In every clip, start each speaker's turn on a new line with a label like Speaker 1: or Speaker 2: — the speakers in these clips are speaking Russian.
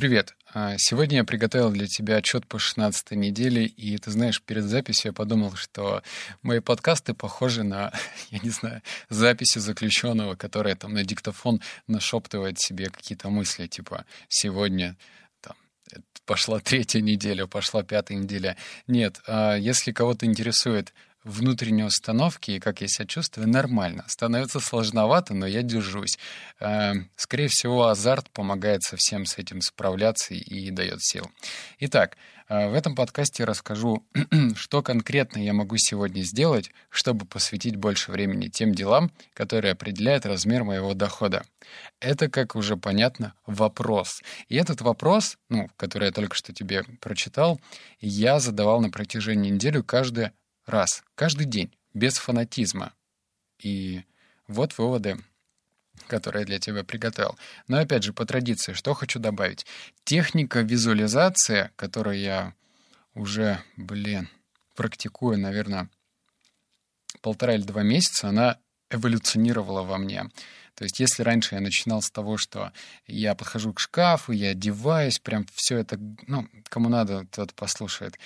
Speaker 1: Привет. А, сегодня я приготовил для тебя отчет по 16 неделе, и ты знаешь, перед записью я подумал, что мои подкасты похожи на, я не знаю, записи заключенного, который там на диктофон нашептывает себе какие-то мысли, типа «сегодня там, пошла третья неделя, пошла пятая неделя». Нет, а если кого-то интересует внутренней установки и как я себя чувствую, нормально. Становится сложновато, но я держусь. Эм, скорее всего, азарт помогает совсем с этим справляться и дает сил. Итак, э, в этом подкасте расскажу, что конкретно я могу сегодня сделать, чтобы посвятить больше времени тем делам, которые определяют размер моего дохода. Это, как уже понятно, вопрос. И этот вопрос, ну, который я только что тебе прочитал, я задавал на протяжении недели каждое раз, каждый день, без фанатизма. И вот выводы, которые я для тебя приготовил. Но опять же, по традиции, что хочу добавить. Техника визуализации, которую я уже, блин, практикую, наверное, полтора или два месяца, она эволюционировала во мне. То есть если раньше я начинал с того, что я подхожу к шкафу, я одеваюсь, прям все это, ну, кому надо, тот послушает.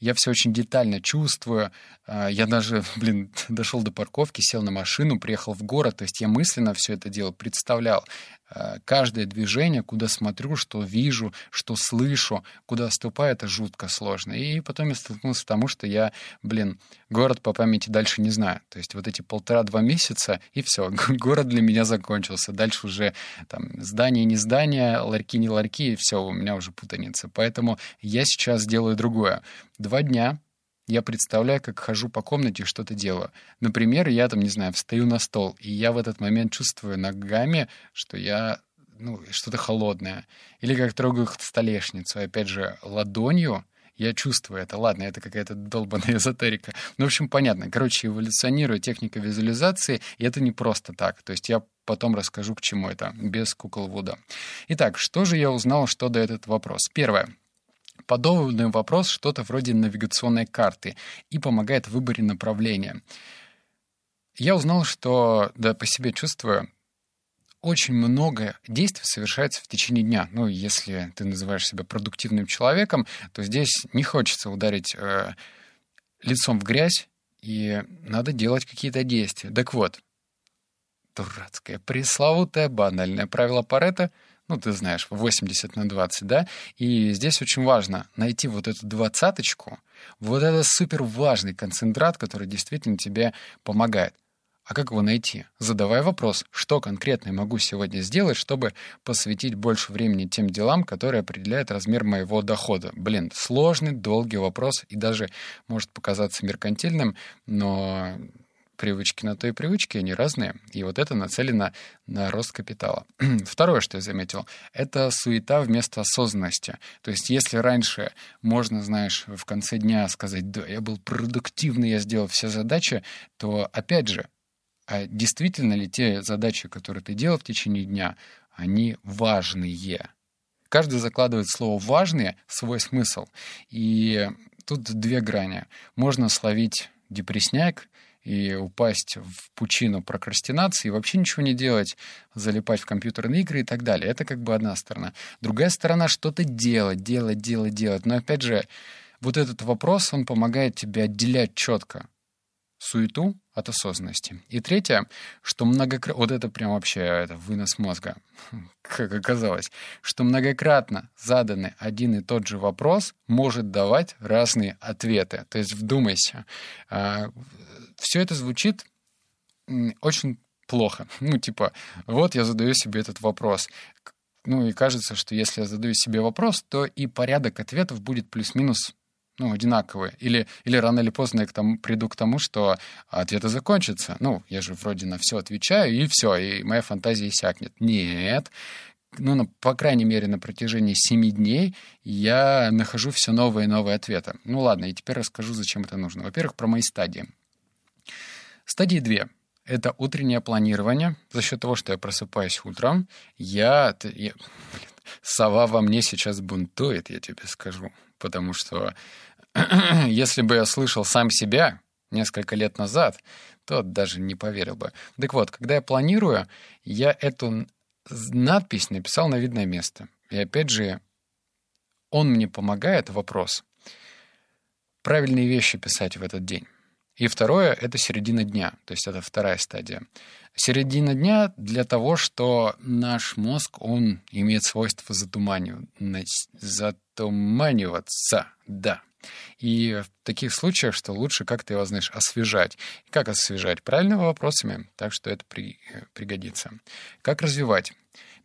Speaker 1: Я все очень детально чувствую. А, я даже, блин, дошел до парковки, сел на машину, приехал в город. То есть я мысленно все это дело представлял. А, каждое движение, куда смотрю, что вижу, что слышу, куда ступаю, это жутко сложно. И потом я столкнулся к тому, что я, блин, город по памяти дальше не знаю. То есть вот эти полтора-два месяца, и все, город для меня закончился закончился. Дальше уже там здание не здание, ларьки не ларьки, и все, у меня уже путаница. Поэтому я сейчас делаю другое. Два дня я представляю, как хожу по комнате и что-то делаю. Например, я там, не знаю, встаю на стол, и я в этот момент чувствую ногами, что я ну, что-то холодное. Или как трогаю столешницу, опять же, ладонью я чувствую это. Ладно, это какая-то долбанная эзотерика. Ну, в общем, понятно. Короче, эволюционирует техника визуализации, и это не просто так. То есть я потом расскажу, к чему это, без кукол Вуда. Итак, что же я узнал, что до этот вопрос? Первое. Подобный вопрос что-то вроде навигационной карты и помогает в выборе направления. Я узнал, что, да, по себе чувствую, очень много действий совершается в течение дня. Ну, если ты называешь себя продуктивным человеком, то здесь не хочется ударить э, лицом в грязь, и надо делать какие-то действия. Так вот, дурацкое, пресловутое, банальное правило Паретта, ну, ты знаешь, 80 на 20, да? И здесь очень важно найти вот эту двадцаточку, вот этот супер важный концентрат, который действительно тебе помогает. А как его найти? Задавай вопрос, что конкретно я могу сегодня сделать, чтобы посвятить больше времени тем делам, которые определяют размер моего дохода. Блин, сложный, долгий вопрос и даже может показаться меркантильным, но привычки на то и привычки, они разные. И вот это нацелено на рост капитала. Второе, что я заметил, это суета вместо осознанности. То есть если раньше можно, знаешь, в конце дня сказать, да, я был продуктивный, я сделал все задачи, то, опять же, а действительно ли те задачи, которые ты делал в течение дня, они важные? Каждый закладывает слово «важные» свой смысл. И тут две грани. Можно словить депресняк и упасть в пучину прокрастинации и вообще ничего не делать, залипать в компьютерные игры и так далее. Это как бы одна сторона. Другая сторона — что-то делать, делать, делать, делать. Но опять же, вот этот вопрос, он помогает тебе отделять четко суету от осознанности. И третье, что многократно... Вот это прям вообще это вынос мозга, как оказалось. Что многократно заданный один и тот же вопрос может давать разные ответы. То есть вдумайся. Все это звучит очень плохо. Ну, типа, вот я задаю себе этот вопрос. Ну, и кажется, что если я задаю себе вопрос, то и порядок ответов будет плюс-минус ну, одинаковые. Или, или рано или поздно я к тому, приду к тому, что ответы закончатся. Ну, я же вроде на все отвечаю, и все, и моя фантазия иссякнет. Нет. Ну, на, по крайней мере, на протяжении семи дней я нахожу все новые и новые ответы. Ну, ладно, и теперь расскажу, зачем это нужно. Во-первых, про мои стадии. Стадии две. Это утреннее планирование. За счет того, что я просыпаюсь утром, я... я сова во мне сейчас бунтует, я тебе скажу. Потому что если бы я слышал сам себя несколько лет назад, то даже не поверил бы. Так вот, когда я планирую, я эту надпись написал на видное место. И опять же, он мне помогает, вопрос, правильные вещи писать в этот день. И второе — это середина дня, то есть это вторая стадия. Середина дня для того, что наш мозг, он имеет свойство затуманиваться, да. И в таких случаях, что лучше как-то его, знаешь, освежать. Как освежать? Правильными вопросами, так что это при, пригодится. Как развивать?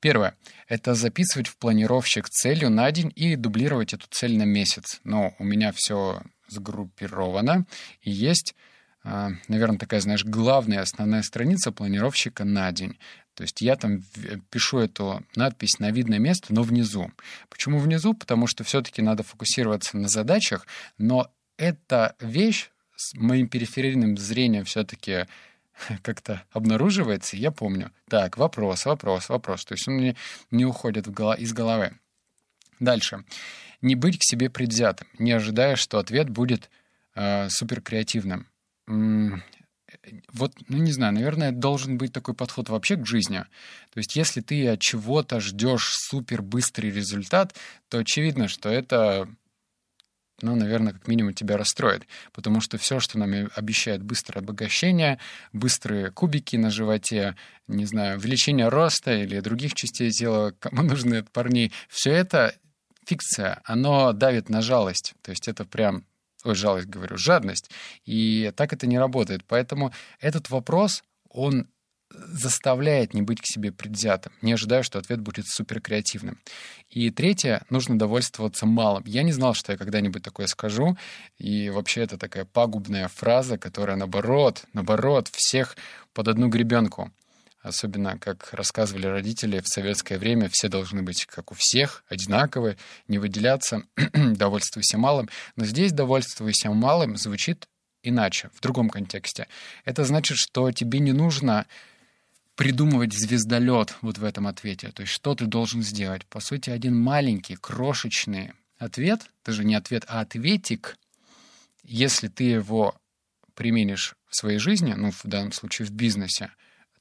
Speaker 1: Первое — это записывать в планировщик целью на день и дублировать эту цель на месяц. Но у меня все сгруппировано, и есть, а, наверное, такая, знаешь, главная основная страница планировщика на день. То есть я там пишу эту надпись на видное место, но внизу. Почему внизу? Потому что все-таки надо фокусироваться на задачах, но эта вещь с моим периферийным зрением все-таки как-то обнаруживается, я помню. Так, вопрос, вопрос, вопрос. То есть он мне не уходит в голо- из головы. Дальше. Не быть к себе предвзятым, не ожидая, что ответ будет э, супер креативным вот, ну не знаю, наверное, должен быть такой подход вообще к жизни. То есть, если ты от чего-то ждешь супер быстрый результат, то очевидно, что это, ну, наверное, как минимум тебя расстроит. Потому что все, что нам обещает быстрое обогащение, быстрые кубики на животе, не знаю, увеличение роста или других частей тела, кому нужны от парней, все это фикция, оно давит на жалость. То есть это прям ой, жалость говорю, жадность. И так это не работает. Поэтому этот вопрос, он заставляет не быть к себе предвзятым, не ожидая, что ответ будет супер креативным. И третье, нужно довольствоваться малым. Я не знал, что я когда-нибудь такое скажу, и вообще это такая пагубная фраза, которая наоборот, наоборот, всех под одну гребенку. Особенно, как рассказывали родители, в советское время все должны быть, как у всех, одинаковые, не выделяться, довольствуйся малым. Но здесь довольствуйся малым звучит иначе, в другом контексте. Это значит, что тебе не нужно придумывать звездолет вот в этом ответе. То есть что ты должен сделать? По сути, один маленький, крошечный ответ, даже не ответ, а ответик, если ты его применишь в своей жизни, ну, в данном случае в бизнесе,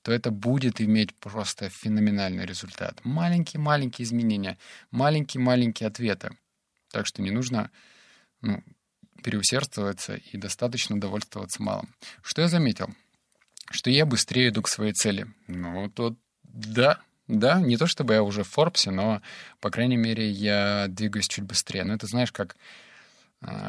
Speaker 1: то это будет иметь просто феноменальный результат. Маленькие-маленькие изменения, маленькие-маленькие ответы. Так что не нужно ну, переусердствоваться и достаточно довольствоваться малым. Что я заметил? Что я быстрее иду к своей цели. Ну, то да, да, не то чтобы я уже в Форбсе, но, по крайней мере, я двигаюсь чуть быстрее. Но это, знаешь, как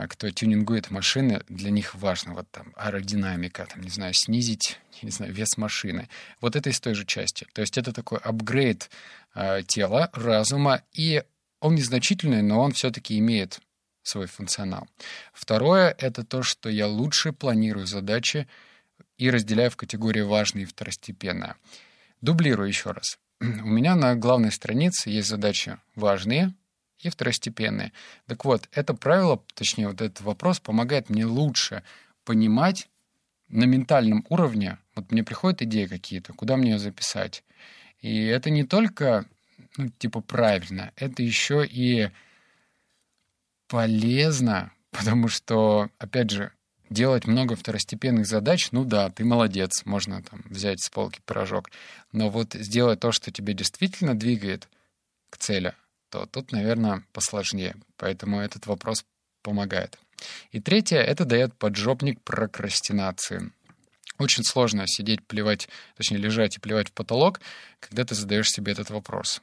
Speaker 1: кто тюнингует машины, для них важно вот там аэродинамика, там, не знаю, снизить, не знаю, вес машины. Вот это из той же части. То есть это такой апгрейд э, тела, разума, и он незначительный, но он все-таки имеет свой функционал. Второе — это то, что я лучше планирую задачи и разделяю в категории важные и второстепенные. Дублирую еще раз. У меня на главной странице есть задачи важные — и второстепенные. Так вот, это правило, точнее, вот этот вопрос помогает мне лучше понимать на ментальном уровне, вот мне приходят идеи какие-то, куда мне ее записать. И это не только, ну, типа, правильно, это еще и полезно, потому что, опять же, делать много второстепенных задач, ну да, ты молодец, можно там взять с полки пирожок, но вот сделать то, что тебе действительно двигает к цели, то тут, наверное, посложнее. Поэтому этот вопрос помогает. И третье — это дает поджопник прокрастинации. Очень сложно сидеть, плевать, точнее, лежать и плевать в потолок, когда ты задаешь себе этот вопрос.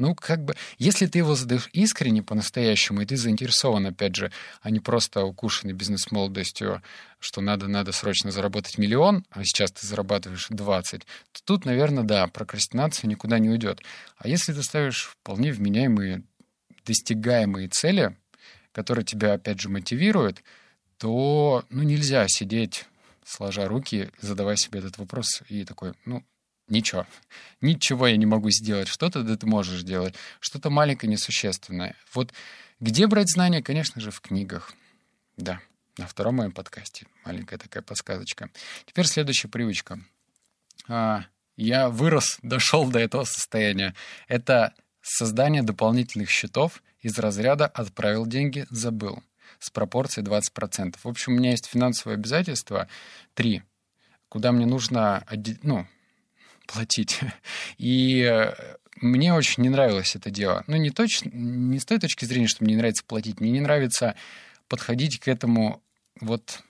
Speaker 1: Ну, как бы, если ты его задаешь искренне, по-настоящему, и ты заинтересован, опять же, а не просто укушенный бизнес-молодостью, что надо, надо срочно заработать миллион, а сейчас ты зарабатываешь 20, то тут, наверное, да, прокрастинация никуда не уйдет. А если ты ставишь вполне вменяемые, достигаемые цели, которые тебя, опять же, мотивируют, то, ну, нельзя сидеть сложа руки, задавая себе этот вопрос и такой, ну, Ничего. Ничего я не могу сделать. Что-то да ты можешь делать. Что-то маленькое, несущественное. Вот где брать знания? Конечно же, в книгах. Да, на втором моем подкасте. Маленькая такая подсказочка. Теперь следующая привычка. А, я вырос, дошел до этого состояния. Это создание дополнительных счетов из разряда «отправил деньги, забыл» с пропорцией 20%. В общем, у меня есть финансовые обязательства, три, куда мне нужно ну, платить. И мне очень не нравилось это дело. Ну, не, точно, не с той точки зрения, что мне не нравится платить. Мне не нравится подходить к этому вот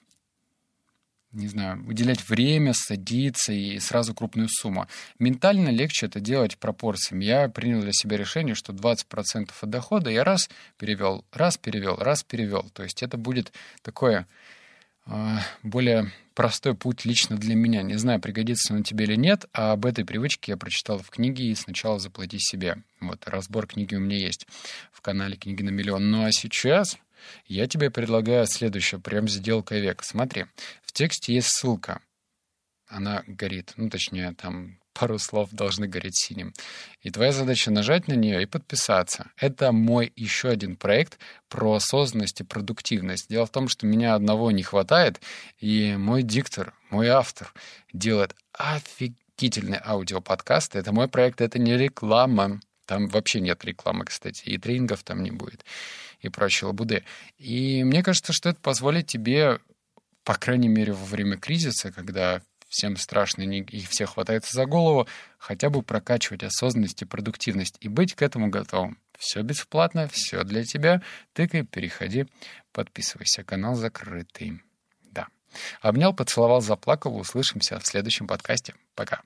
Speaker 1: не знаю, уделять время, садиться и сразу крупную сумму. Ментально легче это делать пропорциями. Я принял для себя решение, что 20% от дохода я раз перевел, раз перевел, раз перевел. То есть это будет такое э, более простой путь лично для меня. Не знаю, пригодится он тебе или нет, а об этой привычке я прочитал в книге и сначала заплати себе. Вот, разбор книги у меня есть в канале «Книги на миллион». Ну а сейчас я тебе предлагаю следующее, прям сделка века. Смотри, в тексте есть ссылка. Она горит, ну, точнее, там пару слов должны гореть синим. И твоя задача нажать на нее и подписаться. Это мой еще один проект про осознанность и продуктивность. Дело в том, что меня одного не хватает, и мой диктор, мой автор делает офигительный аудиоподкаст. Это мой проект, это не реклама. Там вообще нет рекламы, кстати, и тренингов там не будет и прочей лабуды. И мне кажется, что это позволит тебе, по крайней мере, во время кризиса, когда всем страшно и всех хватается за голову, хотя бы прокачивать осознанность и продуктивность и быть к этому готовым. Все бесплатно, все для тебя. Тыкай, переходи, подписывайся. Канал закрытый. Да. Обнял, поцеловал, заплакал. Услышимся в следующем подкасте. Пока.